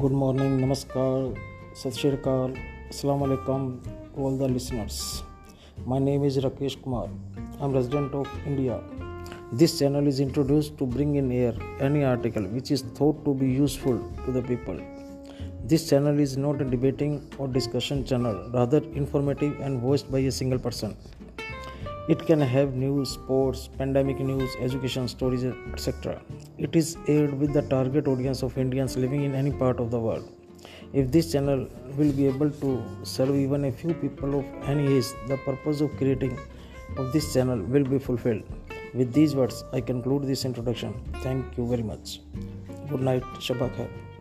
Good morning, Namaskar, Sat Shri Assalamu alaikum, all the listeners. My name is Rakesh Kumar. I'm resident of India. This channel is introduced to bring in air any article which is thought to be useful to the people. This channel is not a debating or discussion channel, rather informative and voiced by a single person. It can have news, sports, pandemic news, education stories, etc. It is aired with the target audience of Indians living in any part of the world. If this channel will be able to serve even a few people of any age, the purpose of creating of this channel will be fulfilled. With these words, I conclude this introduction. Thank you very much. Good night. Shabak hai.